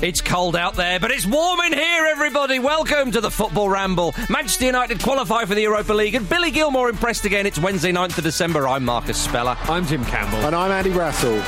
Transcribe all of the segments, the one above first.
It's cold out there, but it's warm in here, everybody. Welcome to the Football Ramble. Manchester United qualify for the Europa League, and Billy Gilmour impressed again. It's Wednesday, 9th of December. I'm Marcus Speller. I'm Jim Campbell. And I'm Andy Brassell.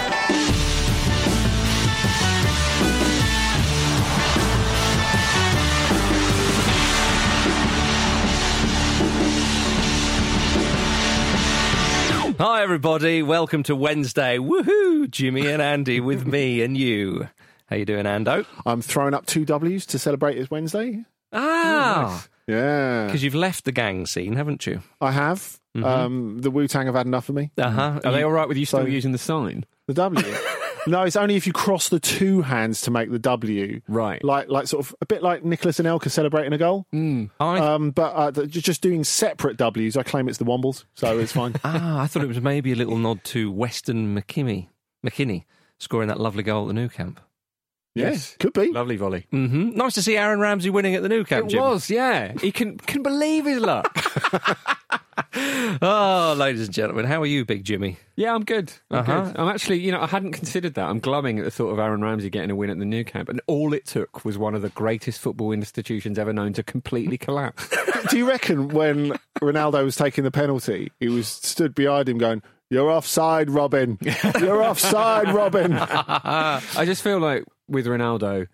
Hi, everybody. Welcome to Wednesday. Woohoo! Jimmy and Andy with me and you. How you doing, Ando? I'm throwing up two W's to celebrate it's Wednesday. Ah, Yeah. because you've left the gang scene, haven't you? I have. Um, the Wu Tang have had enough of me. Uh huh. Are they all right with you still So- using the sign? The W. no, it's only if you cross the two hands to make the W. Right. Like, like sort of a bit like Nicolas Anelka celebrating a goal. I, Um, but uh, th- just doing separate W's, I claim it's the Wombles, so it's fine. ah, I thought it was maybe a little nod to Weston McKennie, McKennie scoring that lovely goal at the Nou Camp. Yes. could be. Lovely volley. hmm Nice to see Aaron Ramsey winning at the Nou Camp, It Jim. was, yeah. He can can believe his luck. Oh, ladies and gentlemen, how are you, Big Jimmy? yeah, I'm good. I'm Uh-huh. good. I'm actually, you know, I hadn't considered that. I'm glumming at the thought of Aaron Ramsey getting a win at the Nou Camp, and all it took was one of the greatest football institutions ever known to completely collapse. Do you reckon when Ronaldo was taking the penalty, he was stood behind him going, You're offside, Robin. You're offside, Robin. I just feel like with Ronaldo,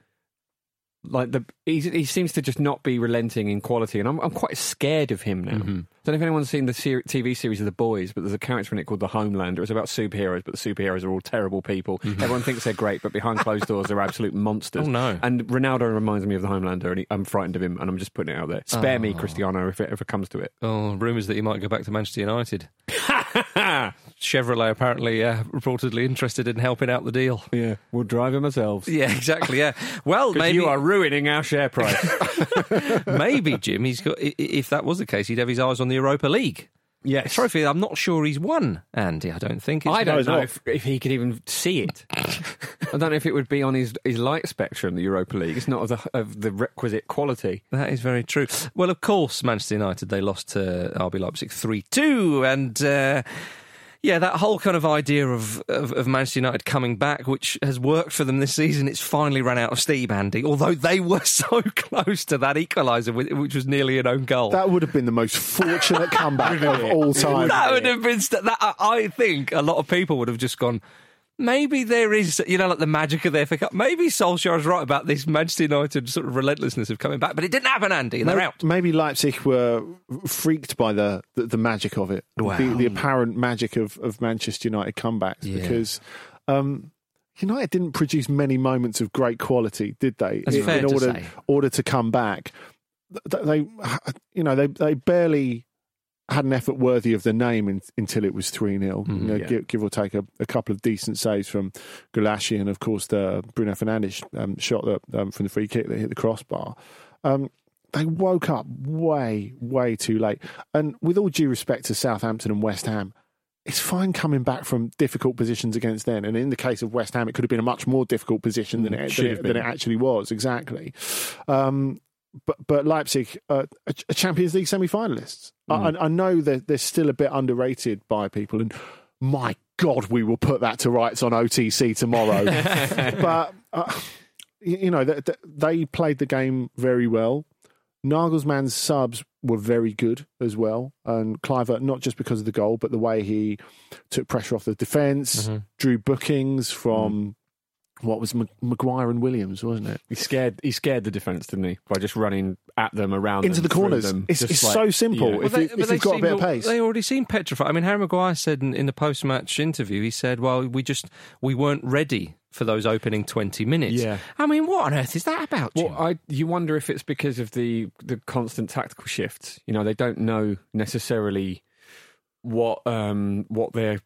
like the he, he seems to just not be relenting in quality, and I'm I'm quite scared of him now. i Don't know if anyone's seen the ser- TV series of The Boys, but there's a character in it called the Homelander. It's about superheroes, but the superheroes are all terrible people. Mm-hmm. Everyone thinks they're great, but behind closed doors, they're absolute monsters. Oh, no. And Ronaldo reminds me of the Homelander, and he, I'm frightened of him, and I'm just putting it out there. Spare me, oh. Cristiano, if it ever comes to it. Oh, rumours that he might go back to Manchester United. Chevrolet apparently uh, reportedly interested in helping out the deal. Yeah, we'll drive him ourselves. Yeah, exactly. Yeah. Well, maybe you are ruining our share price. maybe Jim. He's got. If that was the case, he'd have his eyes on the Europa League yes. trophy. I'm not sure he's won, Andy. I don't think. It's I don't know if, if he could even see it. I don't know if it would be on his, his light spectrum, the Europa League. It's not of the, of the requisite quality. That is very true. Well, of course, Manchester United they lost to RB Leipzig three two, and uh, yeah, that whole kind of idea of, of of Manchester United coming back, which has worked for them this season, it's finally run out of steam, Andy. Although they were so close to that equaliser, which was nearly an own goal. That would have been the most fortunate comeback of all time. that would have been st- that. I I think a lot of people would have just gone. Maybe there is, you know, like the magic of the FA Cup. Maybe Solskjaer's right about this Manchester United sort of relentlessness of coming back, but it didn't happen, Andy, and they're out. Maybe Leipzig were freaked by the, the, the magic of it, Wow. the, the apparent magic of, of Manchester United comebacks. Yeah. Because um, United didn't produce many moments of great quality, did they? That's in, fair in to order say. order to come back, they you know they they barely had an effort worthy of the name in, until it was 3 0. Mm-hmm, yeah. give, give or take a, a couple of decent saves from Gulácsi and, of course, the Bruno Fernandes um, shot that, um, from the free kick that hit the crossbar. Um, they woke up way, way too late. And with all due respect to Southampton and West Ham, it's fine coming back from difficult positions against them. And in the case of West Ham, it could have been a much more difficult position than it, than it, than it actually was. Exactly. Um, but but Leipzig, uh, a, Champions League semi-finalists. I, I know that they're still a bit underrated by people, and my God, we will put that to rights on OTC tomorrow. but uh, you know, they, they played the game very well. Nagelsmann's subs were very good as well, and Kluivert not just because of the goal, but the way he took pressure off the defense drew bookings from what was Mag- Maguire and Williams, wasn't it? He scared he scared the defence, didn't he? By just running at them around Into them, the through corners. them, It's- it's like- so simple. yeah. If you- if you've got a bit of pace. they already seemed petrified. I mean, Harry Maguire said in, in the post-match interview, he said, "Well, we just we weren't ready for those opening twenty minutes." Yeah. I mean, what on earth is that about? Jim? Well, I you wonder if it's because of the the constant tactical shifts. You know, they don't know necessarily what um what their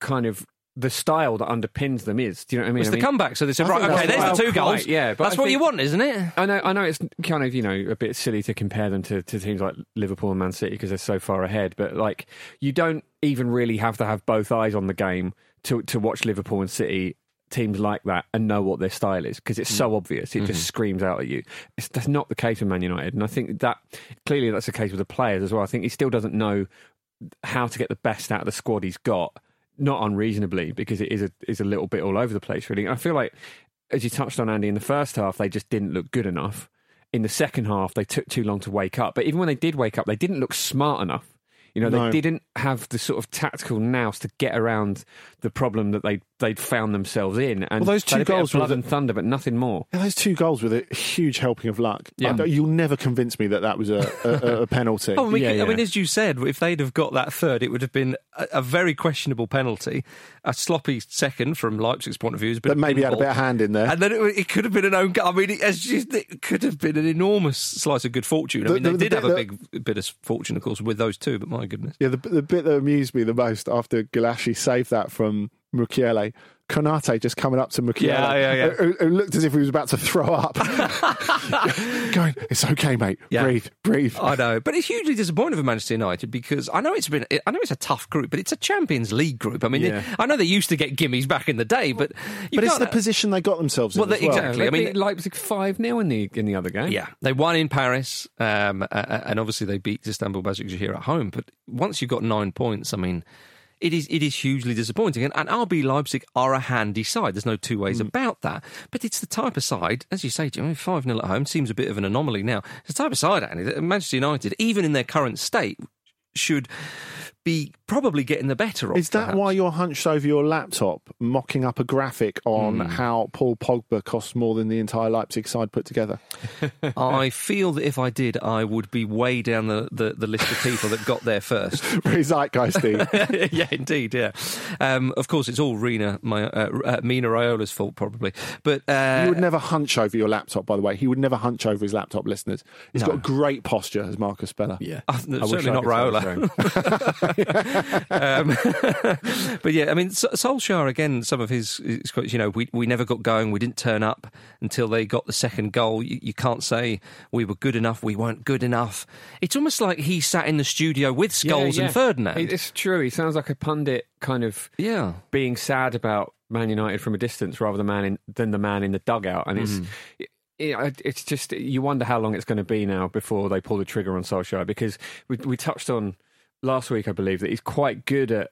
kind of the style that underpins them is. Do you know what I mean? it's I the mean, comeback. So they said, I "Right, okay, there's the two goals. quite, yeah, but that's I what you want, isn't it?" I know, I know it's kind of you know a bit silly to compare them to, to teams like Liverpool and Man City because they're so far ahead. But like, you don't even really have to have both eyes on the game to to watch Liverpool and City teams like that and know what their style is because it's mm. so obvious. It just mm-hmm. screams out at you. It's, that's not the case with Man United, and I think that clearly that's the case with the players as well. I think he still doesn't know how to get the best out of the squad he's got. Not unreasonably, because it is a is a little bit all over the place, really. And I feel like as you touched on, Andy, in the first half, they just didn't look good enough. In the second half, they took too long to wake up. But even when they did wake up, they didn't look smart enough. You know, No. they didn't have the sort of tactical nous to get around the problem that they they'd found themselves in. And Well, those two a bit goals were blood the- and thunder, but nothing more. Yeah, those two goals with a huge helping of luck. Yeah. I you'll never convince me that that was a, a, a penalty. Oh, I mean, Yeah, I mean, as you said, if they'd have got that third, it would have been a, a very questionable penalty, a sloppy second from Leipzig's point of view. but maybe had a bit of hand in there. And then it, it could have been an own goal. I mean, it, as you, it could have been an enormous slice of good fortune. I mean, the- they the did have a bit big bit of fortune, of course, with those two. But my goodness, Yeah, the, the bit that amused me the most after Gulácsi saved that from Mukiele, Konate just coming up to Mukiele, Yeah, yeah, yeah. Who, who looked as if he was about to throw up. Going, it's okay, mate. Yeah. Breathe, breathe. I know, but it's hugely disappointing for Manchester United because I know it's been, I know it's a tough group, but it's a Champions League group. I mean, Yeah. I know they used to get gimmies back in the day, but you but it's the position they got themselves in. Well, as well. exactly. They I mean- beat Leipzig five 0 in the in the other game. Yeah, they won in Paris, um, a- a- and obviously they beat Istanbul Basaksehir at home. But once you've got nine points, I mean, it is it is hugely disappointing. And, and RB Leipzig are a handy side. There's no two ways hmm. about that. But it's the type of side, as you say, Jim, five 0 at home seems a bit of an anomaly now. It's the type of side, Andy, that Manchester United, even in their current state, should be probably getting the better of. Is that perhaps. why you're hunched over your laptop mocking up a graphic on Hmm. how Paul Pogba costs more than the entire Leipzig side put together? I feel that if I did, I would be way down the, the, the list of people that got there first. Very zeitgeisty. yeah, indeed. Yeah. Um, of course, it's all Rena, my, uh, uh, Mino Raiola's fault, probably. But uh, you would never hunch over your laptop, by the way. He would never hunch over his laptop, listeners. He's No. got great posture, as Marcus Speller. yeah. uh, certainly not could Raiola. Um, but yeah, I mean, Sol- Solskjaer again. Some of his, his quotes, you know, we we never got going. We didn't turn up until they got the second goal. You, you can't say we were good enough. We weren't good enough. It's almost like he sat in the studio with Scholes Yeah, yeah. and Ferdinand. It's true. He sounds like a pundit, kind of yeah. being sad about Man United from a distance rather than man in, than the man in the dugout. And it's it, it- it's just you wonder how long it's going to be now before they pull the trigger on Solskjaer because we we touched on last week, I believe, that he's quite good at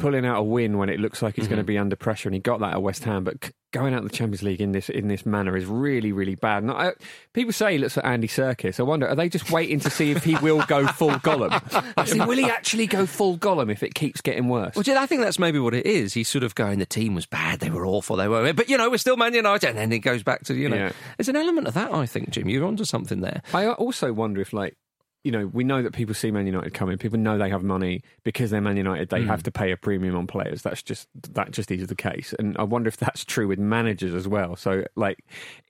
pulling out a win when it looks like he's going to mm-hmm. be under pressure, and he got that at West Ham. But c- going out of the Champions League in this in this manner is really really bad. And I, people say he looks like Andy Serkis. I wonder are they just waiting to see if he will go full Gollum? I see, will he actually go full Gollum if it keeps getting worse? Well, I think that's maybe what it is. He's sort of going, the team was bad, they were awful, they were, but you know, we're still Man United, and then it goes back to you know, Yeah. there's an element of that. I think, Jim, you're onto something there. I also wonder if, like, you know, we know that people see Man United coming. People know they have money because they're Man United. They have mm. to pay a premium on players. That's just that just is the case. And I wonder if that's true with managers as well. So, like,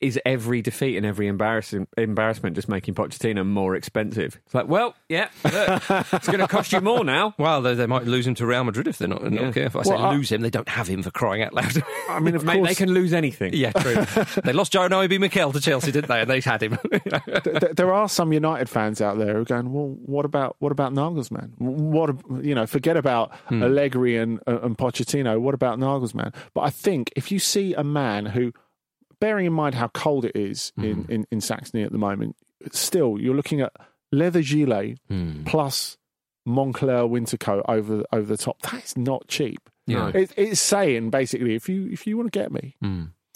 is every defeat and every embarrassing embarrassment just making Pochettino more expensive? It's like, well, yeah, look, it's going to cost you more now. Well, they, they might lose him to Real Madrid if they're not, Yeah. not careful. I say I- lose him, they don't have him for crying out loud. I mean, of Mate, course, they can lose anything. yeah, true. they lost John Obi Mikel to Chelsea, didn't they? And they had him. th- th- there are some United fans out there going, well, what about what about Nagelsmann? What you know, forget about hmm. Allegri and uh, and Pochettino. What about Nagelsmann? But I think if you see a man who, bearing in mind how cold it is hmm. in, in, in Saxony at the moment, still you're looking at leather gilet hmm. plus Moncler winter coat over over the top. That's not cheap. Yeah. It, it's saying basically, if you if you want to get me,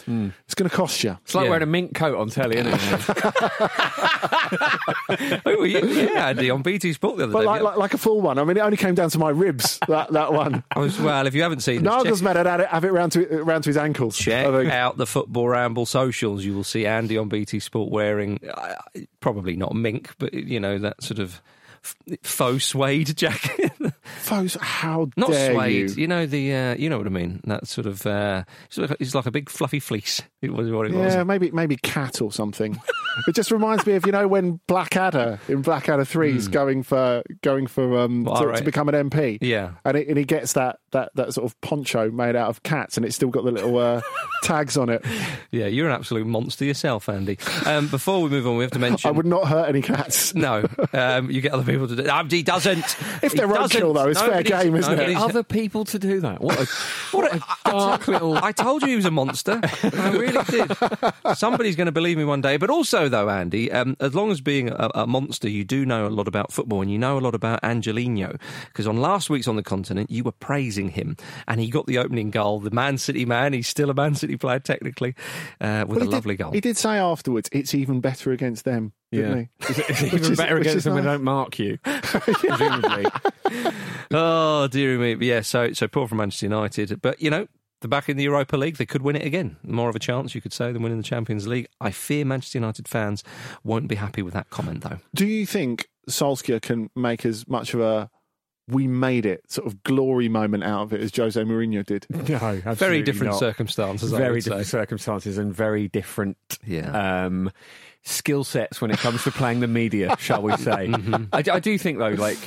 it's going to cost you. It's like Yeah. wearing a mink coat on telly, isn't it? oh, yeah, yeah, Andy, on BT Sport the other But day. like, like like a full one. I mean, it only came down to my ribs. That that one. I was, well, if you haven't seen this, check- Nagelsmann had had it, have it round to round to his ankles. Check think. out the Football Ramble socials. You will see Andy on BT Sport wearing uh, probably not mink, but you know that sort of f- faux suede jacket. Foes, how not dare suede. you? You know the uh, you know what I mean. That sort of uh, it's, like, a big fluffy fleece. It was what it was. Yeah, maybe maybe cat or something. it just reminds me of you know when Blackadder in Blackadder Three is going for going for um Well, to, all right. to become an MP. Yeah. and, it, and he gets that, that that sort of poncho made out of cats, and it's still got the little uh, tags on it. Yeah, you're an absolute monster yourself, Andy. Um, before we move on, we have to mention. I would not hurt any cats. No, um, you get other people to do. Um, he doesn't. If they're doesn't. roadkill, though, it's fair game, isn't it? Other people to do that. What a, What what a- a dark little. I told you he was a monster. I really did. Somebody's going to believe me one day. But also, know, though, Andy, um, as long as being a, a, monster, you do know a lot about football and you know a lot about Angelino. Because on last week's On the Continent, you were praising him and he got the opening goal. The Man City man, he's still a Man City player technically, uh, with well, a lovely did, goal. He did say afterwards, it's even better against them. Yeah, it's even is, better against them when they don't mark you. presumably. oh dear me, yeah. So so poor from Manchester United, but you know they're back in the Europa League. They could win it again. More of a chance, you could say, than winning the Champions League. I fear Manchester United fans won't be happy with that comment, though. Do you think Solskjaer can make as much of a we made it sort of glory moment out of it as Jose Mourinho did? No, very different not. circumstances. Very different say. circumstances and very different. Yeah. Um, skill sets when it comes to playing the media, shall we say? mm-hmm. I, I, do think though, like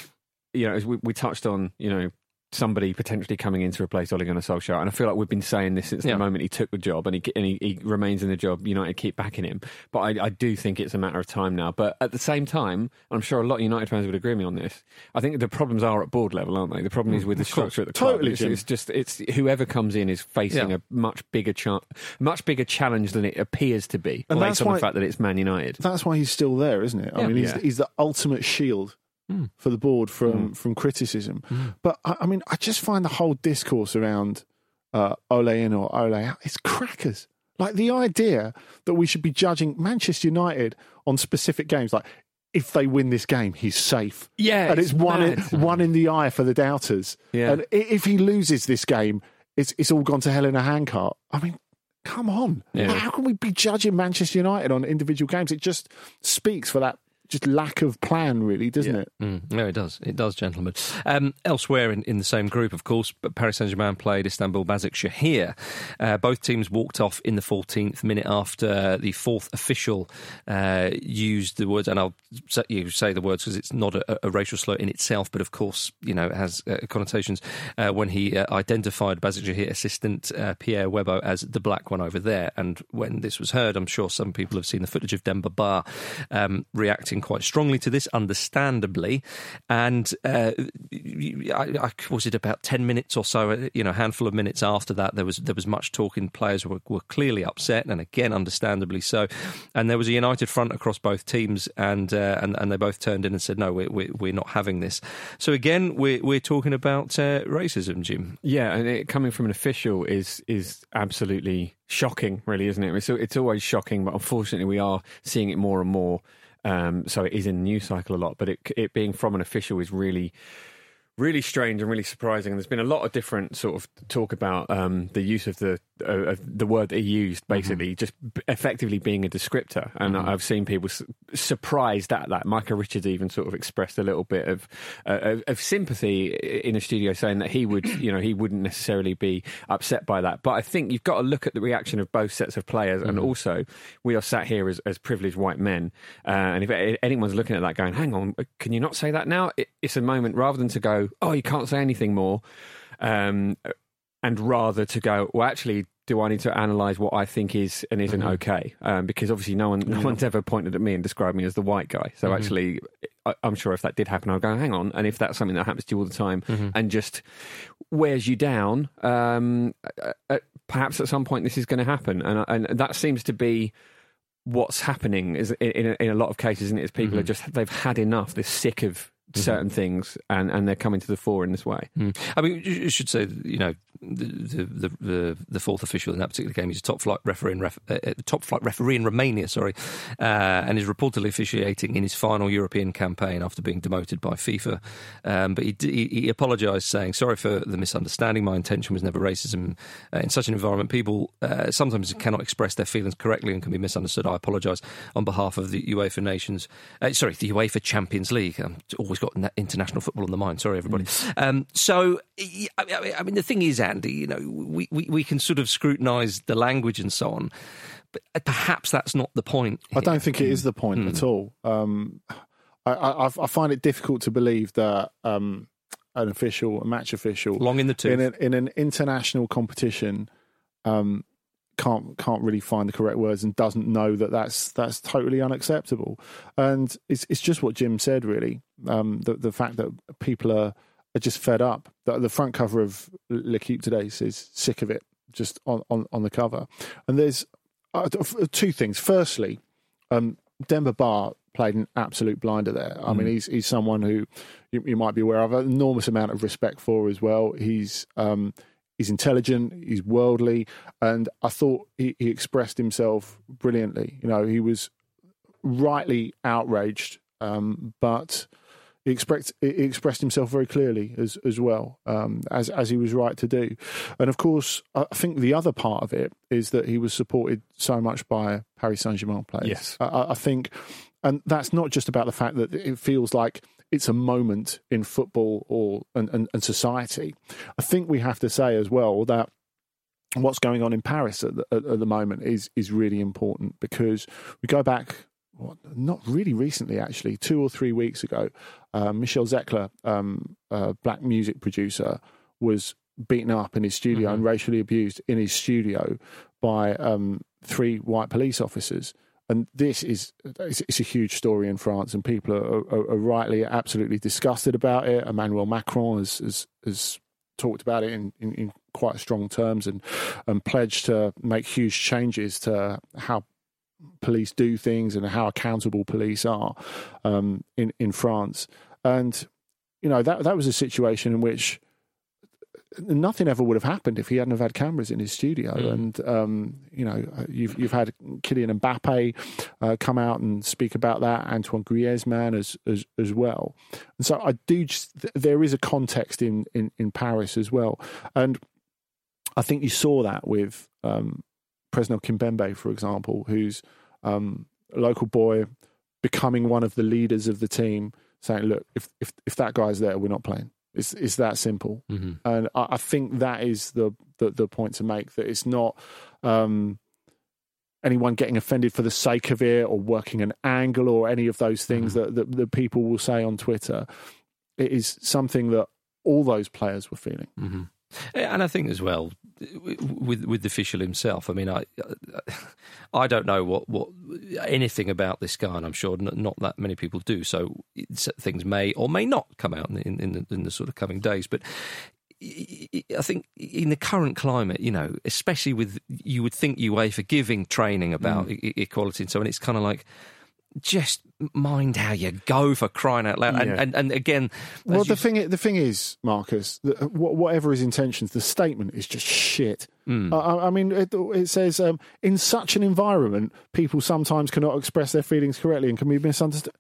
you know, as we, we touched on, you know, somebody potentially coming in to replace Ole Gunnar Solskjaer. And I feel like we've been saying this since yeah. the moment he took the job and, he, and he, he, remains in the job. United keep backing him. But I, I, do think it's a matter of time now. But at the same time, I'm sure a lot of United fans would agree with me on this. I think the problems are at board level, aren't they? The problem is with the structure at the club. Totally, it's, it's, just it's whoever comes in is facing yeah. a much bigger cha- much bigger challenge than it appears to be, and based on why, the fact that it's Man United. That's why he's still there, isn't it? I yeah. mean, he's, he's the ultimate shield mm. for the board from mm. from criticism. Mm. But I, I, mean, I just find the whole discourse around uh, Ole in or Ole out it's crackers. Like the idea that we should be judging Manchester United on specific games, like if they win this game, he's safe. Yeah, and it's, it's one in, one in the eye for the doubters. Yeah, and if he loses this game, it's it's all gone to hell in a handcart. I mean, come on. Yeah. How can we be judging Manchester United on individual games? It just speaks for that just lack of plan, really, doesn't yeah. it? Mm, no, it does. It does, gentlemen. Um, elsewhere in, in the same group, of course, but Paris Saint Germain played Istanbul Basaksehir. Uh, both teams walked off in the 14th minute after the fourth official uh, used the words, and I'll say, you say the words because it's not a, a, racial slur in itself, but of course, you know, it has uh, connotations uh, when he uh, identified Basaksehir assistant uh, Pierre Webo as the black one over there. And when this was heard, I'm sure some people have seen the footage of Demba Ba um, reacting reacting quite strongly to this, understandably. And uh, I, I, was it about ten minutes or so? You know, a handful of minutes after that, there was there was much talking. Players were, were clearly upset, and again, understandably so. And there was a united front across both teams, and uh, and, and they both turned in and said, "No, we're we're, we're not having this." So again, we're we're talking about uh, racism, Jim. Yeah, and it, coming from an official is is absolutely shocking, really, isn't it? It's, it's always shocking, but unfortunately, we are seeing it more and more. Um, so it is in the news cycle a lot, but it, it being from an official is really really strange and really surprising. There's been a lot of different sort of talk about um, the use of the uh, the word he used, mm-hmm. basically mm-hmm. just effectively being a descriptor. And mm-hmm. I've seen people su- surprised at that. Micah Richards even sort of expressed a little bit of, uh, of sympathy in a studio, saying that he would, you know, he wouldn't necessarily be upset by that. But I think you've got to look at the reaction of both sets of players, mm-hmm. and also we are sat here as, as privileged white men, uh, and if anyone's looking at that, going, "Hang on, can you not say that now?" It, it's a moment rather than to go, "Oh, you can't say anything more." Um, and rather to go, well, actually, do I need to analyse what I think is and isn't mm-hmm. okay? Um, because obviously, no one, no one's ever pointed at me and described me as the white guy. So mm-hmm. actually, I, am sure if that did happen, I'd go, hang on. And if that's something that happens to you all the time mm-hmm. and just wears you down, um, uh, perhaps at some point this is going to happen. And, and that seems to be what's happening is in, in, a, in a lot of cases, isn't it? Is people are mm-hmm. just they've had enough. They're sick of mm-hmm. certain things and, and they're coming to the fore in this way. Mm. I mean, you should say, you know, the, the, the, fourth official in that particular game is a top flight referee in, ref, uh, uh, top flight referee in Romania, sorry, uh, and is reportedly officiating in his final European campaign after being demoted by FIFA. Um, but he, he, he apologised, saying, "Sorry for the misunderstanding. My intention was never racism. Uh, in such an environment, people uh, sometimes cannot express their feelings correctly and can be misunderstood. I apologise on behalf of the UEFA nations. Uh, sorry, the UEFA Champions League. I'm always got international football on the mind. Sorry, everybody. Mm. Um, so, I mean, the thing is, Andy, you know, we, we, we can sort of scrutinise the language and so on, but perhaps that's not the point. Here. I don't think it is the point mm. at all. Um, I, I, I, find it difficult to believe that um, an official, a match official, long in the tooth, in, in an international competition, um, can't can't really find the correct words and doesn't know that that's that's totally unacceptable. And it's it's just what Jim said really. Um, the the fact that people are are just fed up. The, the front cover of L'Equipe today says sick of it, just on on, on the cover. And there's uh, two things. Firstly, um, Demba Ba played an absolute blinder there. I mean, he's he's someone who you, you might be aware of an enormous amount of respect for as well. He's um, he's intelligent, he's worldly, and I thought he, he expressed himself brilliantly. You know, he was rightly outraged, um, but he expressed he expressed himself very clearly as as well um, as as he was right to do. And of course, I think the other part of it is that he was supported so much by Paris Saint Germain players. Yes. I, I think, and that's not just about the fact that it feels like it's a moment in football or and, and, and society. I think we have to say as well that what's going on in Paris at the, at, at the moment is is really important because we go back. What, not really recently, actually, two or three weeks ago, uh, Michel Zecler, um, a black music producer, was beaten up in his studio and racially abused in his studio by um, three white police officers. And this is it's, it's a huge story in France, and people are, are, are rightly absolutely disgusted about it. Emmanuel Macron has has, has talked about it in, in, in quite strong terms and and pledged to make huge changes to how police do things and how accountable police are um, in in France. And you know that that was a situation in which nothing ever would have happened if he hadn't have had cameras in his studio. Mm. And um, you know, you've you've had Kylian Mbappe uh, come out and speak about that, Antoine Griezmann as as, as well. And so I do. Just, there is a context in, in in Paris as well, and I think you saw that with um, Presnel Kimpembe, for example, who's um, a local boy becoming one of the leaders of the team, saying, "Look, if if if that guy's there, we're not playing." It's it's that simple, Mm-hmm. and I, I think that is the, the the point to make that it's not um, anyone getting offended for the sake of it or working an angle or any of those things that, that that people will say on Twitter. It is something that all those players were feeling. Mm-hmm. And I think as well with with the official himself. I mean, I I don't know what, what anything about this guy, and I'm sure not, not that many people do. So things may or may not come out in in, the, in the sort of coming days, but. I think in the current climate, you know, especially with you would think UEFA giving training about mm. e- equality and so on, it's kind of like just mind how you go for crying out loud. And, Yeah. and, and again, Well, the you- thing the thing is, Marcus, that whatever his intentions, the statement is just shit. Mm. I- I, I mean, it, it says um, in such an environment, people sometimes cannot express their feelings correctly and can be misunderstood.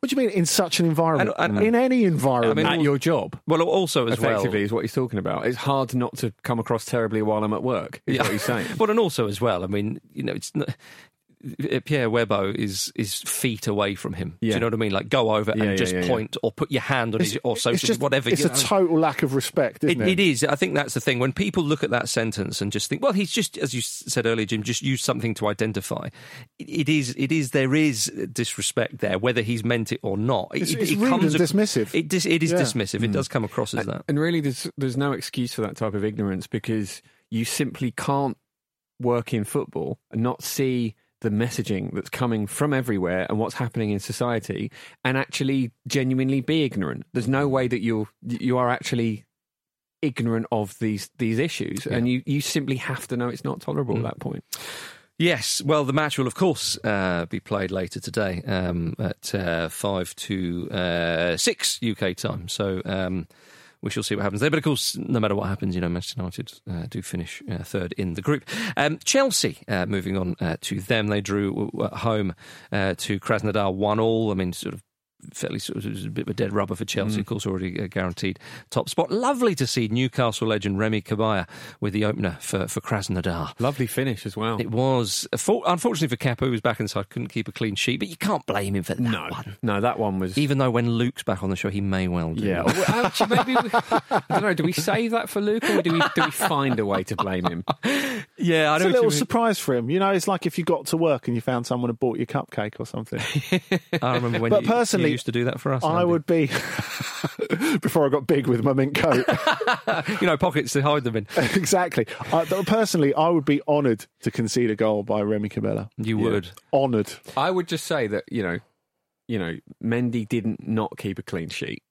What do you mean in such an environment? And- and- in any environment, I mean, At your job, well, also as well, effectively, is what he's talking about. It's hard not to come across terribly while I'm at work. Is Yeah. what he's saying. Well, and also as well, I mean, you know, it's not, Uh, Pierre Webo is is feet away from him. Do you know what I mean? Like go over Yeah, and yeah, just yeah, yeah. point or put your hand on his or social it's just whatever. It's you a know. total lack of respect, isn't It, it? it is. I think that's the thing. When people look at that sentence and just think, well, he's just, as you said earlier, Jim, just used something to identify. It, it is. It is. There is disrespect there, whether he's meant it or not. It, It's- it- it's it rude comes and ac- dismissive. It, dis, it is Yeah. dismissive. It mm. does come across as that. And really, there's there's no excuse for that type of ignorance because you simply can't work in football and not see the messaging that's coming from everywhere and what's happening in society, and actually genuinely be ignorant. There's no way that you're you are actually ignorant of these these issues, and you you simply have to know it's not tolerable at that point. Yes, well, the match will, of course, uh, be played later today um, at uh, 5 to uh, 6 UK time. So um, we shall see what happens there. But, of course, no matter what happens, you know, Manchester United uh, do finish uh, third in the group. Um, Chelsea, uh, moving on uh, to them, they drew at home uh, to Krasnodar 1 all. I mean, sort of fairly sort of it was a bit of a dead rubber for Chelsea, mm. of course, already a guaranteed top spot. Lovely to see Newcastle legend Remy Cabella with the opener for, for Krasnodar. Lovely finish as well. It was unfortunately for Kepa, who was back inside, couldn't keep a clean sheet. But you can't blame him for that no, one. no, that one was Even though when Luke's back on the show, he may well do. Yeah. Well, actually, maybe we, I don't know. Do we save that for Luke, or do we do we find a way to blame him? yeah. I It's know a little surprise for him. You know, it's like if you got to work and you found someone had bought you a cupcake or something. I remember when But you, personally, you used to do that for us. I Andy. would be, before I got big with my mint coat. you know, pockets to hide them in. exactly. I, personally, I would be honoured to concede a goal by Remy Cabella. You would. Honoured. I would just say that you know, you know, Mendy didn't not keep a clean sheet.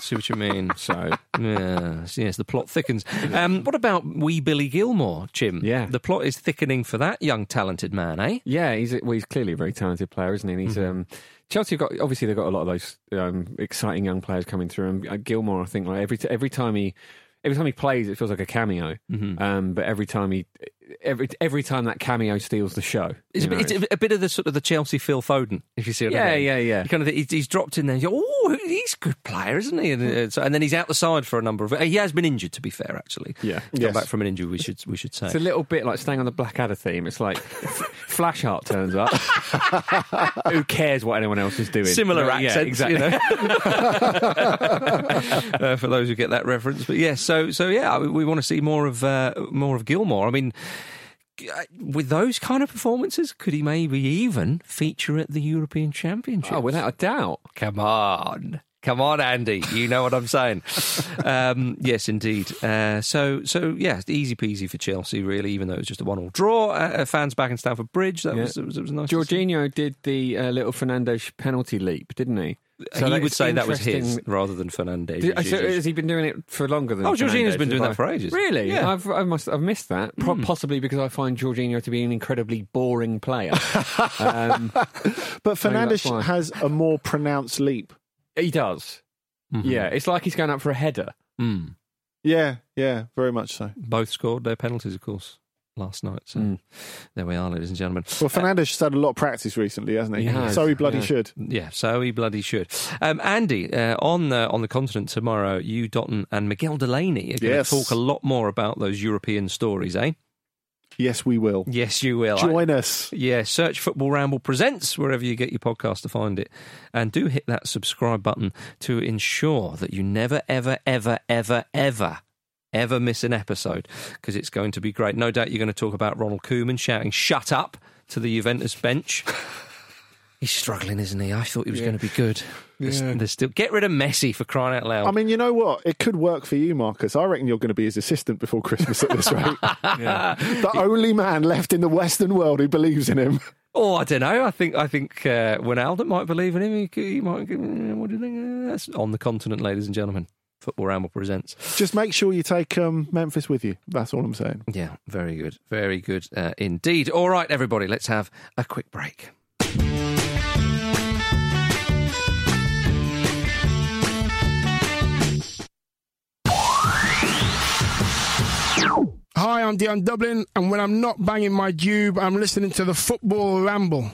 See what you mean? So Yes, yes, the plot thickens. Um, what about wee Billy Gilmour, Jim? Yeah. The plot is thickening for that young, talented man, eh? yeah, he's a, well, he's clearly a very talented player, isn't he? And he's um, Chelsea have got obviously they've got a lot of those um, exciting young players coming through. And uh, Gilmore, I think, like every t- every time he every time he plays, it feels like a cameo. Um, but every time he every every time that cameo steals the show. It's, a, bit, it's a bit of the sort of the Chelsea Phil Foden, if you see what I Yeah, mean. yeah, yeah. He kind of he's, he's dropped in there. Oh, he's a good player, isn't he? And, uh, so, and then he's out the side for a number of. uh, He has been injured, to be fair, actually. Yeah. He's Yes. come back from an injury. We should we should say. It's a little bit like staying on the Blackadder theme. It's like Flashheart turns up. Who cares what anyone else is doing? Similar Yeah, accents, exactly. you know. uh, for those who get that reference, but yeah, so so yeah, we, we want to see more of uh, more of Gilmour. I mean, with those kind of performances, could he maybe even feature at the European Championship? Oh, without a doubt. Come on. Come on, Andy. You know what I'm saying. um, yes, indeed. Uh, so, so yeah, easy peasy for Chelsea, really. Even though it was just a one-all draw, uh, fans back in Stamford Bridge. That Yeah. was, it was it was nice. Jorginho did the uh, little Fernandes penalty leap, didn't he? So he would say that was his rather than Fernandes. Did, so has he been doing it for longer than? Oh, Jorginho's Fernandes? been doing Have that for ages. Really? Yeah. I've I must I've missed that. Pro- Possibly because I find Jorginho to be an incredibly boring player. um, But that's Fernandes has a more pronounced leap. he does. Mm-hmm. Yeah, it's like he's going up for a header. Mm. Yeah, yeah, very much so. Both scored their penalties, of course, last night. So Mm. there we are, ladies and gentlemen. Well, Fernandes has had a lot of practice recently, hasn't he? He has, so he bloody yeah. should. Yeah, so he bloody should. Um, Andy, uh, on uh, on the continent tomorrow, you, Dotun, and Miguel Delaney are going Yes. to talk a lot more about those European stories, eh? Yes, we will. Yes, you will. Join us. Yeah, search Football Ramble Presents wherever you get your podcast to find it. And do hit that subscribe button to ensure that you never, ever, ever, ever, ever, ever miss an episode because it's going to be great. No doubt you're going to talk about Ronald Koeman shouting, shut up to the Juventus bench. He's struggling, isn't he? I thought he was going to be good. There's, Yeah. there's still get rid of Messi for crying out loud. I mean, you know what? It could work for you, Marcus. I reckon you're going to be his assistant before Christmas at this rate. the only man left in the Western world who believes in him. Oh, I don't know. I think I think uh, Wijnaldum might believe in him. He, could- he might. What do you think? That's on the continent, ladies and gentlemen. Football Ramble presents. Just make sure you take um, Memphis with you. That's all I'm saying. Yeah, very good, very good uh, indeed. All right, everybody, let's have a quick break. Hi, I'm Dion Dublin, and when I'm not banging my dube, I'm listening to the Football Ramble.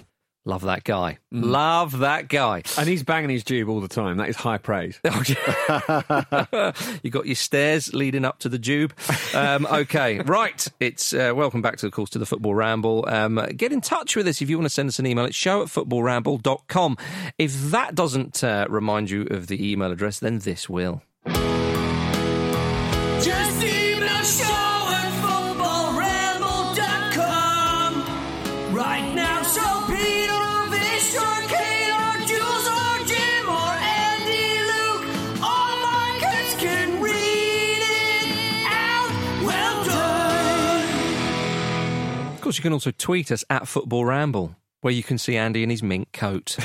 Love that guy. Love that guy. And he's banging his tube all the time. That is high praise. You got your stairs leading up to the Jube. Um, okay, right. It's uh, welcome back to, of course, to the Football Ramble. Um, get in touch with us if you want to send us an email. It's show at footballramble.com. If that doesn't uh, remind you of the email address, then this will. Course, you can also tweet us at Football Ramble, where you can see Andy in his mink coat.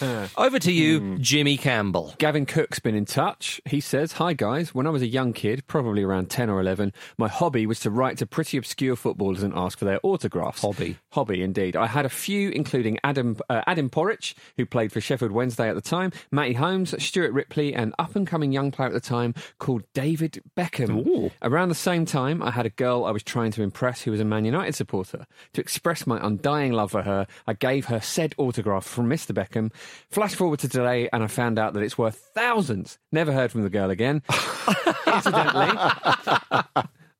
Over to you, Jimmy Campbell. Gavin Cook's been in touch. He says, Hi guys, when I was a young kid, probably around 10 or 11, my hobby was to write to pretty obscure footballers and ask for their autographs. Hobby. Hobby, indeed. I had a few, including Adam, uh, Adam Poric, who played for Sheffield Wednesday at the time, Matty Holmes, Stuart Ripley, and up and coming young player at the time called David Beckham. Ooh. Around the same time, I had a girl I was trying to impress who was a Man United supporter. To express my undying love for her, I gave her said autograph from Mr. Beckham. Flash forward to today, and I found out that it's worth thousands. Never heard from the girl again. Incidentally,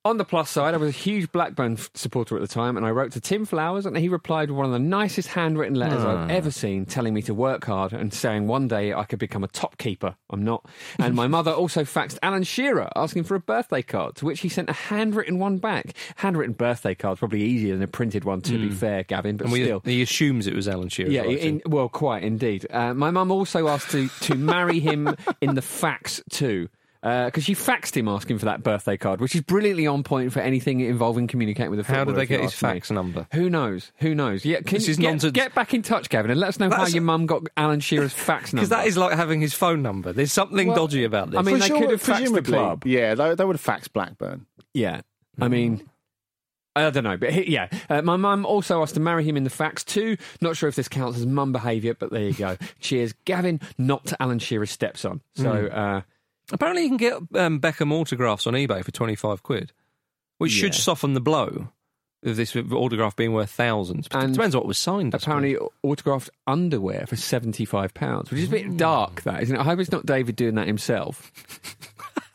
on the plus side, I was a huge Blackburn supporter at the time, and I wrote to Tim Flowers, and he replied with one of the nicest handwritten letters I've ever seen, telling me to work hard and saying one day I could become a top keeper. I'm not. And my mother also faxed Alan Shearer asking for a birthday card, to which he sent a handwritten one back. Handwritten birthday card's probably easier than a printed one, to be fair, Gavin, but And we, still. he assumes it was Alan Shearer. Yeah, in, well, quite indeed. Uh, my mum also asked to, to marry him in the fax too. Because she faxed him asking for that birthday card, which is brilliantly on point for anything involving communicating with a How did they get his ask me. fax number? Who knows? Who knows? Yeah, can This you is get, nonsense. get back in touch, Gavin, and let us know how That's- your mum got Alan Shearer's fax number. Because that is like having his phone number. There's something Well, dodgy about this. I mean, they could have faxed the club. Yeah, they, they would have faxed Blackburn. Yeah, I mean. I don't know, but he, yeah, uh, my mum also asked to marry him in the fax too. Not sure if this counts as mum behaviour, but there you go. Cheers, Gavin, not to Alan Shearer's stepson. So, uh, Apparently, you can get um, Beckham autographs on eBay for 25 quid, which should soften the blow of this autograph being worth thousands. But And it depends what was signed. Apparently autographed underwear for seventy five pounds, which is a bit dark. That isn't it? I hope it's not David doing that himself.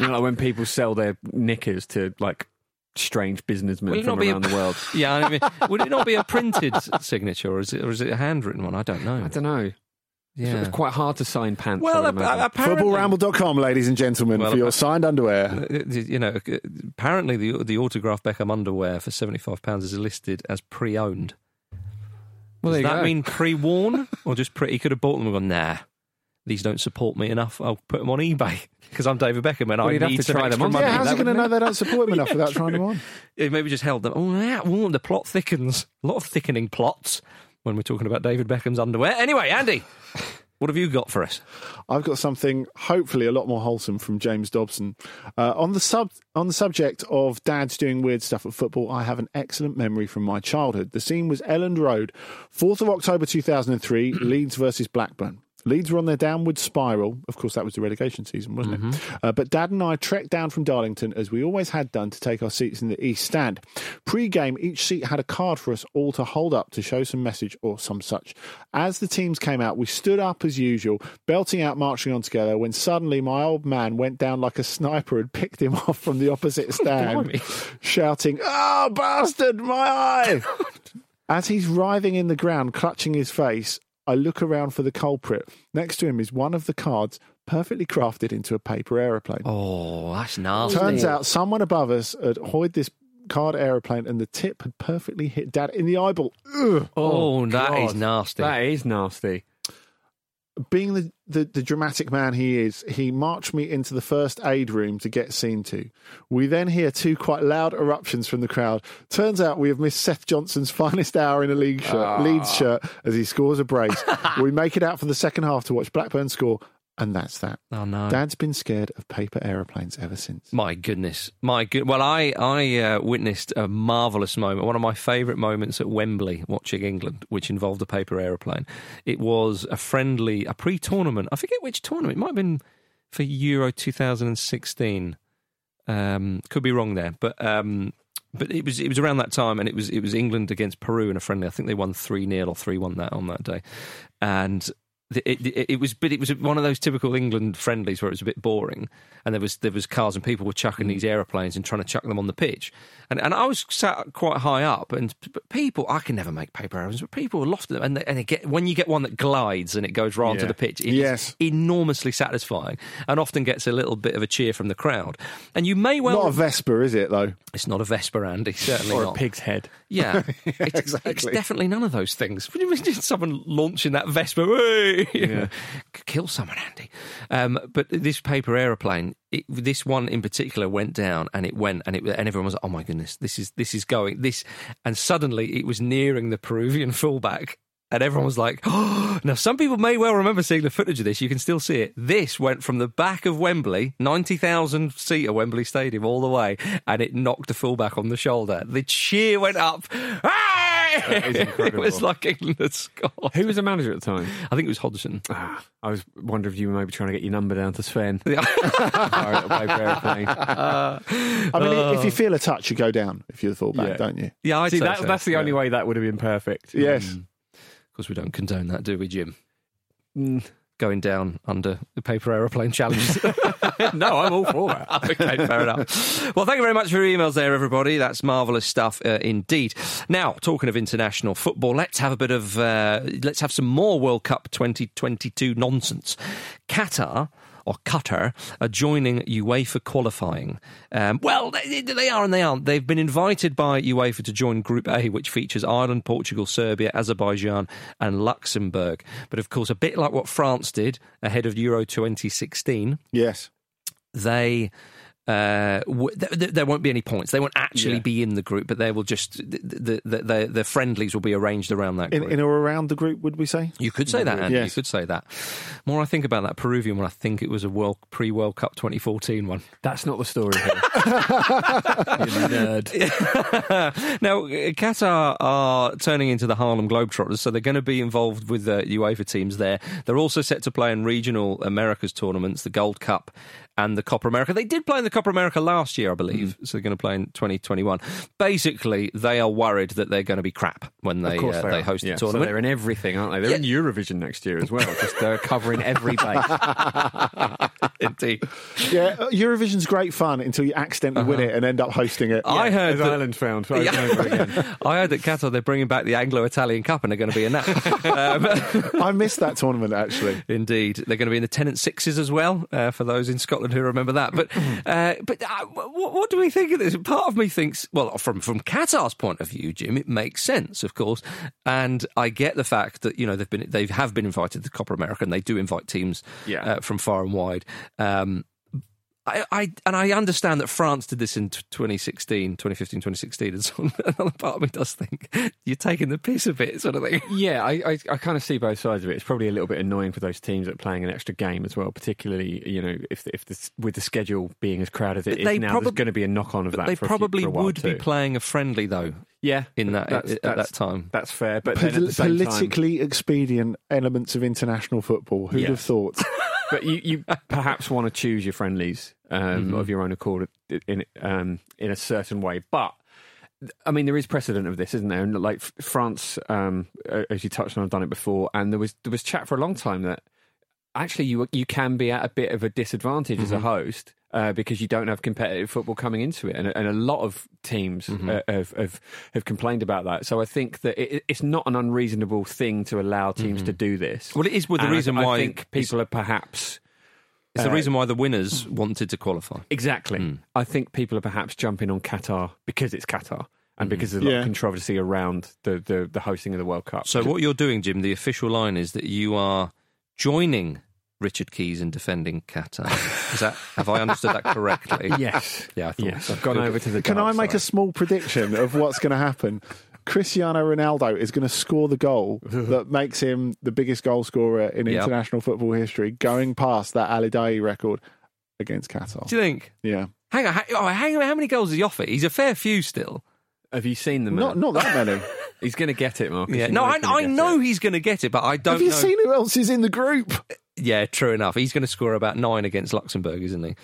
you know, like when people sell their knickers to like strange businessmen from be a- around the world. Yeah, I mean, would it not be a printed signature, or is it, or is it a handwritten one? I don't know. I don't know. Yeah. It's quite hard to sign pants. I well, would ap- imagine. apparently, Footballramble.com, ladies and gentlemen, Well, for your uh, signed underwear. uh, you know, uh, apparently the the autograph Beckham underwear for seventy five pounds is listed as pre owned. well, Does that go. mean pre worn or just pre? He could have bought them and gone, nah, these don't support me enough. I'll put them on eBay because I'm David Beckham and Well, I need to try them on. Yeah, how's he going to know they don't support him enough without trying them on? He maybe just held them. Oh, yeah, oh, the plot thickens. A lot of thickening plots when we're talking about David Beckham's underwear. Anyway, Andy, what have you got for us? I've got something hopefully a lot more wholesome from James Dobson uh, on the sub on the subject of dads doing weird stuff at football. I have an excellent memory from my childhood. The scene was Elland Road, fourth of October two thousand and three, Leeds versus Blackburn. Leeds were on their downward spiral. Of course, that was the relegation season, wasn't it? Uh, but Dad and I trekked down from Darlington, as we always had done, to take our seats in the East Stand. Pre game, each seat had a card for us all to hold up to show some message or some such. As the teams came out, we stood up as usual, belting out, marching on together, when suddenly my old man went down like a sniper and picked him off from the opposite stand, shouting, Oh, bastard, my eye! As he's writhing in the ground, clutching his face, I look around for the culprit. Next to him is one of the cards perfectly crafted into a paper aeroplane. Oh, that's nasty. Turns out someone above us had hoid this card aeroplane and the tip had perfectly hit Dad in the eyeball. Ugh. Oh, oh that is God. nasty. That is nasty. Being the, the, the dramatic man he is, he marched me into the first aid room to get seen to. We then hear two quite loud eruptions from the crowd. Turns out we have missed Seth Johnson's finest hour in a league shirt, Leeds ah. shirt as he scores a brace. we make it out for the second half to watch Blackburn score, and that's that. oh no. Dad's been scared of paper aeroplanes ever since. My goodness, my good. Well, I I uh, witnessed a marvelous moment, one of my favourite moments at Wembley watching England, which involved a paper aeroplane. It was a friendly, a pre-tournament. I forget which tournament. It might have been for Euro 2016. Um, could be wrong there, but um, but it was it was around that time, and it was it was England against Peru in a friendly. I think they won three 0 or three one that on that day, and. It, it, it was, but it was one of those typical England friendlies where it was a bit boring, and there was there was cars and people were chucking mm. these aeroplanes and trying to chuck them on the pitch, and and I was sat quite high up, and but people I can never make paper aeroplanes, but people were lofted them, and they, and they get when you get one that glides and it goes right onto the pitch, it is Yes. enormously satisfying, and often gets a little bit of a cheer from the crowd, and you may well Not a Vespa, is it, though? it's not a Vespa, Andy. Certainly Or not. a pig's head. Yeah, it's, it's exactly. definitely none of those things. What do you mean someone launching that Vespa? Hey! Yeah. Kill someone, Andy. Um, but this paper aeroplane, it, this one in particular, went down and it went and it and everyone was like, "Oh my goodness, this is this is going this," and suddenly it was nearing the Peruvian fullback. And everyone was like, oh. now some people may well remember seeing the footage of this. You can still see it. This went from the back of Wembley, 90,000 seat seater Wembley Stadium, all the way, and it knocked the fullback on the shoulder. The cheer went up. Hey! it was like England had scored. Who was the manager at the time? I think it was Hodgson. Ah, I was wondering if you were maybe trying to get your number down to Sven. Yeah. Fire a little paper airplane. I mean, if you feel a touch, you go down if you're the fullback, Yeah. don't you? Yeah, I'd See, say that, so. that's the only way that would have been perfect. Yes. Of course, we don't condone that, do we, Jim? Mm. Going down under the paper aeroplane challenge. no, I'm all for that. okay, fair enough. Well, thank you very much for your emails there, everybody. That's marvellous stuff uh, indeed. Now, talking of international football, let's have a bit of, uh, let's have some more World Cup 2022 nonsense. Qatar. Or Qatar are joining UEFA qualifying. Um, well, they, they are and they aren't. They've been invited by UEFA to join Group A, which features Ireland, Portugal, Serbia, Azerbaijan, and Luxembourg. But of course, a bit like what France did ahead of Euro 2016, Yes. they. Uh, w- th- th- there won't be any points. They won't actually Yeah. be in the group, but they will just the the, the, the friendlies will be arranged around that In, group. in or around the group, would we say? You could say that, Andy. Yes. You could say that. More I think about that Peruvian one, I think it was a world pre World Cup 2014 one. That's not the story here. you nerd. now, uh, Qatar are turning into the Harlem Globetrotters, so they're going to be involved with the UEFA teams there. They're also set to play in regional Americas tournaments, the Gold Cup and the Copa America. They did play in the Copa America last year, I believe, so they're going to play in 2021. Basically, they are worried that they're going to be crap when they uh, they, they host yeah, the So tournament. they're in everything, aren't they? They're in Eurovision next year as well. Just they're covering every base. Indeed. Yeah, uh, Eurovision's great fun until you accidentally win it and end up hosting it. I heard As that- Ireland found over and again. I heard that Qatar they're bringing back the Anglo-Italian Cup and they're going to be in that. um, I missed that tournament actually. Indeed, they're going to be in the Tennents Sixes as well. Uh, for those in Scotland who remember that, but uh, but uh, what, what do we think of this? Part of me thinks, well, from from Qatar's point of view, Jim, it makes sense, of course, and I get the fact that you know they've been they have been invited to Copa America and they do invite teams Yeah. uh, from far and wide. Um, I, I and I understand that France did this in t- 2016, 2015, 2016, and so on. Another part of me does think you're taking the piss a bit, sort of thing. Yeah, I, I, I kind of see both sides of it. It's probably a little bit annoying for those teams that are playing an extra game as well, particularly you know if if the, with the schedule being as crowded as it is They now, probab- there's going to be a knock on of that. They for a few- probably for a while would be playing a friendly though yeah in that That's- at that's- that time. That's fair, but then at Pol- the same time, politically expedient elements of international football. Who'd Yeah. have thought? but you, you perhaps want to choose your friendlies um, Mm-hmm. of your own accord in um, in a certain way. But I mean, there is precedent of this, isn't there? And like France, um, as you touched on, I've done it before, and there was there was chat for a long time that actually you you can be at a bit of a disadvantage as a Mm-hmm. host. Uh, because you don't have competitive football coming into it, and, and a lot of teams Mm-hmm. uh, have, have have complained about that. So I think that it, it's not an unreasonable thing to allow teams to do this. Mm-hmm. Well, it is with the And I- reason I, why think people are perhaps It's the uh, reason why the winners wanted to qualify. Exactly. Hmm. I think people are perhaps jumping on Qatar because it's Qatar and because there's a lot Yeah. of controversy around the, the, the hosting of the World Cup. So what you're doing, Jim, the official line is that you are joining Richard Keys in defending Qatar. Is that have I understood that correctly? yes. Yeah, I thought Yes. so. I've gone over to the Can I dark make a small prediction of what's going to happen? Cristiano Ronaldo is going to score the goal that makes him the biggest goal scorer in Yep. international football history, going past that Ali Daei record against Qatar. Do you think? Yeah, Hang on, hang, oh, hang on, how many goals is he off it? He's a fair few still. Have you seen the man? not not that many. He's going to get it, Marcus. Yeah, no, I, I know it. he's going to get it, but I don't Have you know. seen who else is in the group? Yeah, true enough. He's going to score about nine against Luxembourg, isn't he?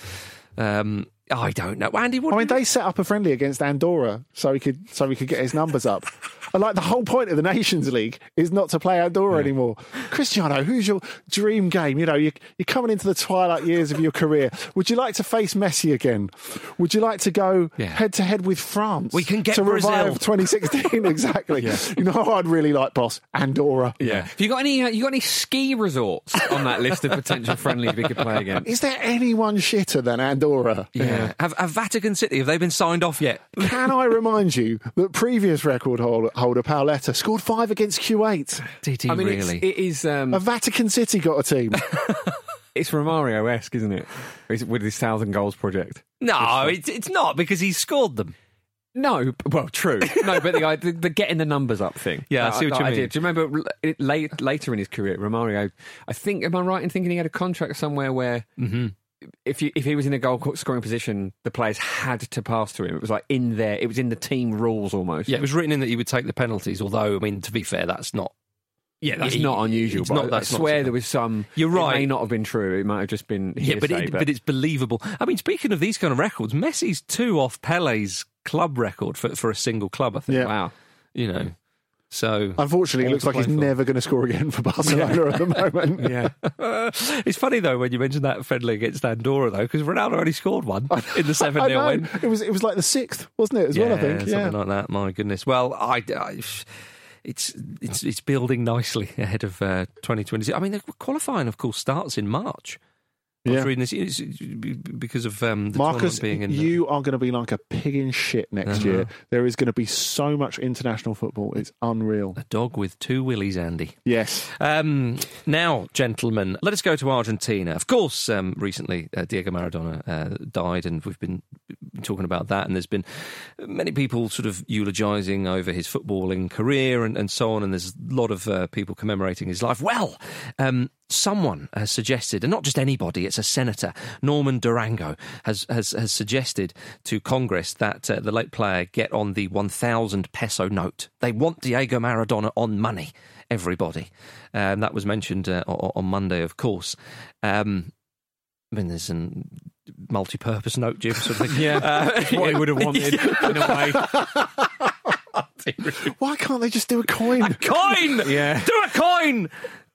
Um, I don't know, Andy. What I mean, you- they set up a friendly against Andorra so he could so he could get his numbers up. And like the whole point of the Nations League is not to play Andorra anymore. Cristiano, who's your dream game? You know, you're, you're coming into the twilight years of your career. Would you like to face Messi again? Would you like to go head to head with France? We can get to Brazil. revive 2016 exactly. You know, who I'd really like, boss Andorra. Yeah. Have you got any? Uh, you got any ski resorts on that list of potential friendlies we could play against? Is there anyone shitter than Andorra? yeah. Have, have Vatican City, have they been signed off yet? Can I remind you that previous record holder, holder Pauleta scored five against Kuwait? Did he I mean, really? it's, it is. Um, A Vatican City got a team. it's Romario esque, isn't it? Is it With his thousand goals project. no, it's, it's not because he scored them. No, well, true. No, but the, the, the getting the numbers up thing. Yeah, I see what that you idea. mean. Do you remember it, late, later in his career, Romario? I think, am I right in thinking he had a contract somewhere where Mm-hmm. If you, if he was in a goal scoring position, the players had to pass to him. It was like in there. It was in the team rules almost. Yeah, it was written in that he would take the penalties, although, I mean, to be fair, that's not. yeah, that's He- not unusual. but not- I- that's I swear something- there was some. You're It may not have been true. It might have just been. Yeah, but, hearsay, it, but it's believable. I mean, speaking of these kind of records, Messi's two off Pele's club record for, for a single club, I think. Yeah. wow. You know, so. Unfortunately, it looks like he's for. never going to score again for Barcelona at the moment. Yeah, it's funny, though, when you mentioned that friendly against Andorra, though, because Ronaldo only scored one in the seven 0 win. It was it was like the sixth, wasn't it? As well, I think. something Yeah. like that. My goodness. Well, I, I- it's it's it's building nicely ahead of uh, 2020. I mean, the qualifying, of course, starts in March. I was Yeah. reading this it's- because of um, the Marcus, being in. you are going to be like a pig in shit next Uh-huh. year. There is going to be so much international football. It's unreal. a dog with two willies, Andy. Yes. Um, now, gentlemen, let us go to Argentina. Of course, um, recently uh, Diego Maradona uh, died, and we've been talking about that. And there's been many people sort of eulogising over his footballing career and, and so on. And there's a lot of uh, people commemorating his life. Well, um, someone has suggested, and not just anybody, it's a senator, Norma Durango, has has, has suggested to Congress that uh, the late player get on the 1,000 peso note. They want Diego Maradona on money. Everybody, um, that was mentioned uh, on Monday, of course. Um, I mean, there's a multi-purpose note, Jim, sort of thing. Yeah, Uh, It's what he would have wanted in a way. Why can't they just do a coin? A coin. Yeah. do a coin.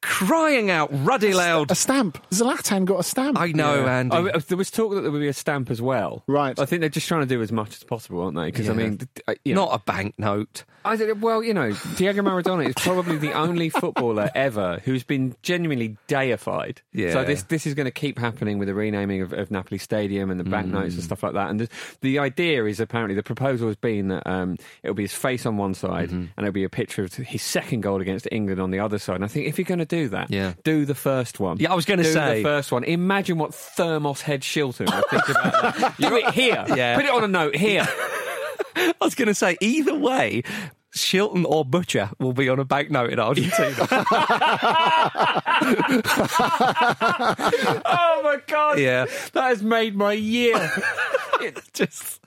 Crying out, ruddy loud. A stamp. Zlatan got a stamp. I know, Yeah. Andy. Oh, there was talk that there would be a stamp as well. Right. I think they're just trying to do as much as possible, aren't they? Because I mean, th- you know, Not a banknote. I think, well, you know, Diego Maradona is probably the only footballer ever who's been genuinely deified. Yeah. So this this is going to keep happening with the renaming of, of Napoli Stadium and the banknotes and stuff like that. And the, the idea is apparently the proposal has been that um, it'll be his face on one side and it'll be a picture of his second goal against England on the other side. And I think if you're going to do that, Yeah. do the first one. Yeah, I was gonna say. the first one. Imagine what Thermos Head Shilton would think about that. Do it here. Yeah. Put it on a note here. I was going to say, either way, Shilton or Butcher will be on a banknote in Argentina. oh my god! yeah. That has made my year. It's just.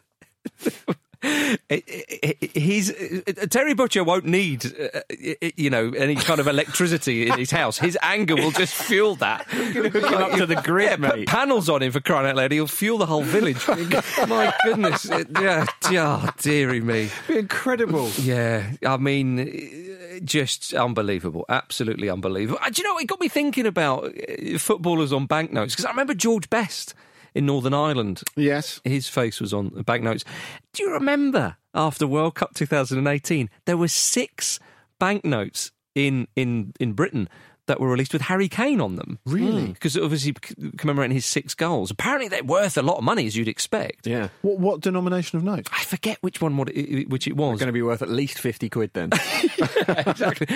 He's uh, Terry Butcher won't need, uh, uh, you know, any kind of electricity in his house. His anger will just fuel that. Hook him up to the grid, Yeah, mate. panels on him for crying out loud. He'll fuel the whole village. My goodness, yeah, oh, dearie me. Be Incredible. Yeah, I mean, just unbelievable, absolutely unbelievable. Do you know? What it got me thinking about footballers on banknotes because I remember George Best in Northern Ireland. Yes. His face was on the banknotes. Do you remember after World Cup 2018 there were six banknotes in in in Britain that were released with Harry Kane on them? Really? Because obviously commemorating his six goals. Apparently they're worth a lot of money, as you'd expect. Yeah. What, what denomination of note? I forget which one, what it, which it was. It's going to be worth at least 50 quid then. exactly.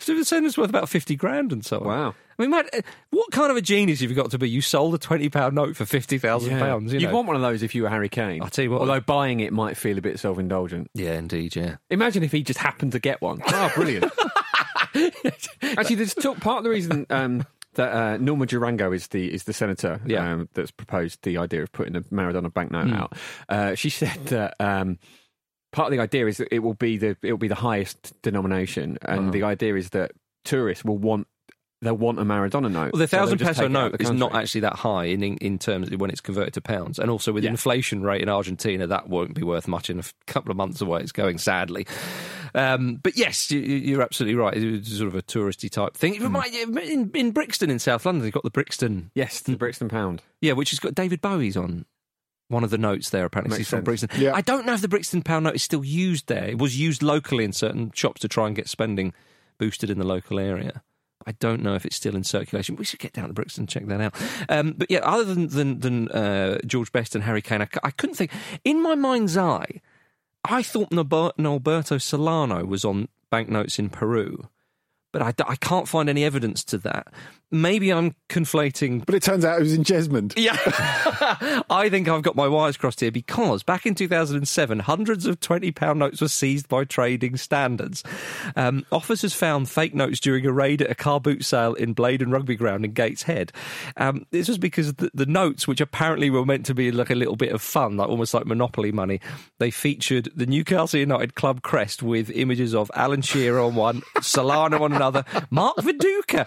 so they're saying it's worth about 50 grand and so on. Wow. I mean, man, uh, what kind of a genius have you got to be? You sold a £20 note for £50,000. pounds. You You'd know? want one of those if you were Harry Kane. I'll tell you what. Although buying it might feel a bit self indulgent. yeah, indeed, yeah. Imagine if he just happened to get one. Oh, brilliant. Actually, there's talk, part of the reason um, that uh, Norma Durango is the is the senator Yeah. um, that's proposed the idea of putting the Maradona banknote out. Uh, she said that. Um, Part of the idea is that it will be the it will be the highest denomination, and the idea is that tourists will want they'll want a Maradona note. Well, the thousand just peso take it out note is not actually that high in, in terms of when it's converted to pounds, and also with Yeah. inflation rate in Argentina, that won't be worth much in a couple of months away. It's going sadly, um, but yes, you, you're absolutely right. It's sort of a touristy type thing. Remind- in, in Brixton in South London, they've got the Brixton, yes, the Brixton pound. yeah, which has got David Bowie's on. One of the notes there, apparently, Makes he's from. Brixton. Yeah. I don't know if the Brixton pound note is still used there. It was used locally in certain shops to try and get spending boosted in the local area. I don't know if it's still in circulation. We should get down to Brixton and check that out. Um, but yeah, other than than, than uh, George Best and Harry Kane, I couldn't think. In my mind's eye, I thought Nolberto Solano was on banknotes in Peru, but I can't find any evidence to that. Maybe I'm conflating But it turns out it was in Jesmond. yeah. I think I've got my wires crossed here because back in 2007, hundreds of £20 notes were seized by trading standards. Um, officers found fake notes during a raid at a car boot sale in Blaydon Rugby Ground in Gateshead. Um, this was because the, the notes, which apparently were meant to be like a little bit of fun, like almost like Monopoly money, they featured the Newcastle United club crest with images of Alan Shearer on one, Solano on another, Mark Viduka,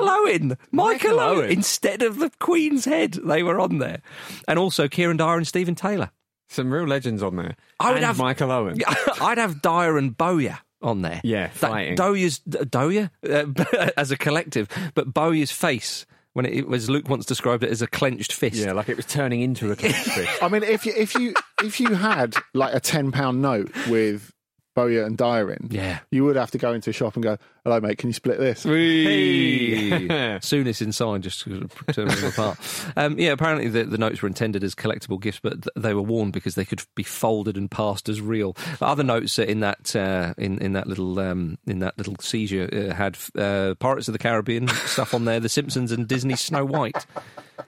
Michael Owen, Michael, Michael Owen. Owen. Instead of the Queen's head, they were on there. And also Kieran Dyer and Stephen Taylor. Some real legends on there. I would and have- Michael Owen. I'd have Dyer and Bowyer on there. Yeah, That- fighting. Dowyer's, Dowyer uh, as a collective, but Bowyer's face, when it, was Luke once described it as a clenched fist. Yeah, like it was turning into a clenched fist. I mean, if you if you if you had like a ten pound note with Bowyer and Dyer in, Yeah. you would have to go into a shop and go, "Hello, mate, can you split this?" Hey. Soonest inside, just to turn them apart. Um, yeah, apparently the, the notes were intended as collectible gifts, but th- they were worn because they could be folded and passed as real. But other notes uh, in that uh, in in that little um, in that little seizure uh, had uh, Pirates of the Caribbean stuff on there, The Simpsons and Disney Snow White.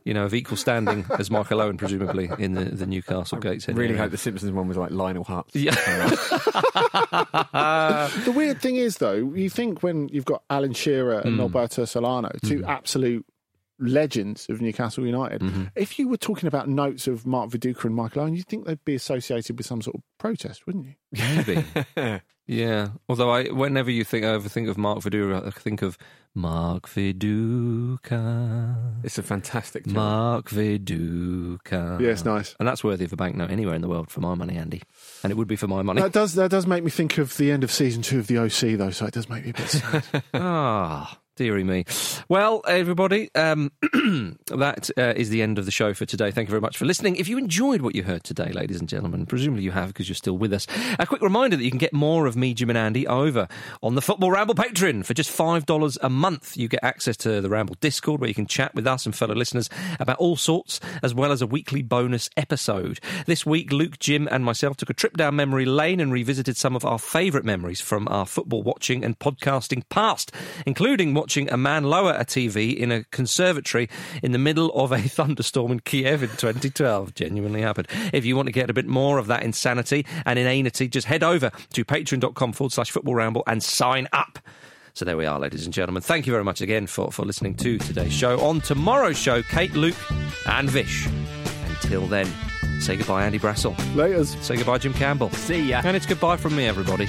You know, of equal standing as Michael Owen, presumably in the, the Newcastle Gateshead. Really area. hope the Simpsons one was like Lionel Hutz. Yeah. The weird thing is, though, you think when you've got Alan Shearer and hmm. Alberto Solano, 2 hmm. absolute legends of Newcastle United, mm-hmm. if you were talking about notes of Mark Viduka and Michael Owen, you'd think they'd be associated with some sort of protest, wouldn't you? Maybe. yeah. Although I, whenever you think, I ever think of Mark Viduka, I think of Mark Viduka. It's a fantastic tune. Mark Viduka. Yeah, it's nice. And that's worthy of a banknote anywhere in the world for my money, Andy. And it would be for my money. That does that does make me think of the end of season two of the OC, though. So it does make me a bit sad. Ah, dearie me. Well, everybody, um, that uh, is the end of the show for today. Thank you very much for listening. If you enjoyed what you heard today, ladies and gentlemen, presumably you have because you're still with us, a quick reminder that you can get more of me, Jim and Andy over on the Football Ramble Patreon for just $5 a month. You get access to the Ramble Discord where you can chat with us and fellow listeners about all sorts, as well as a weekly bonus episode. This week, Luke, Jim, and myself took a trip down memory lane and revisited some of our favourite memories from our football watching and podcasting past, including watching a man lower a TV in a conservatory in the middle of a thunderstorm in Kiev in 2012. Genuinely happened. If you want to get a bit more of that insanity and inanity, just head over to patreon.com forward slash football ramble and sign up. So there we are, ladies and gentlemen. Thank you very much again for, for listening to today's show. On tomorrow's show, Kate, Luke, and Vish. Until then, say goodbye, Andy Brassell. Laters. Say goodbye, Jim Campbell. See ya. And it's goodbye from me, everybody.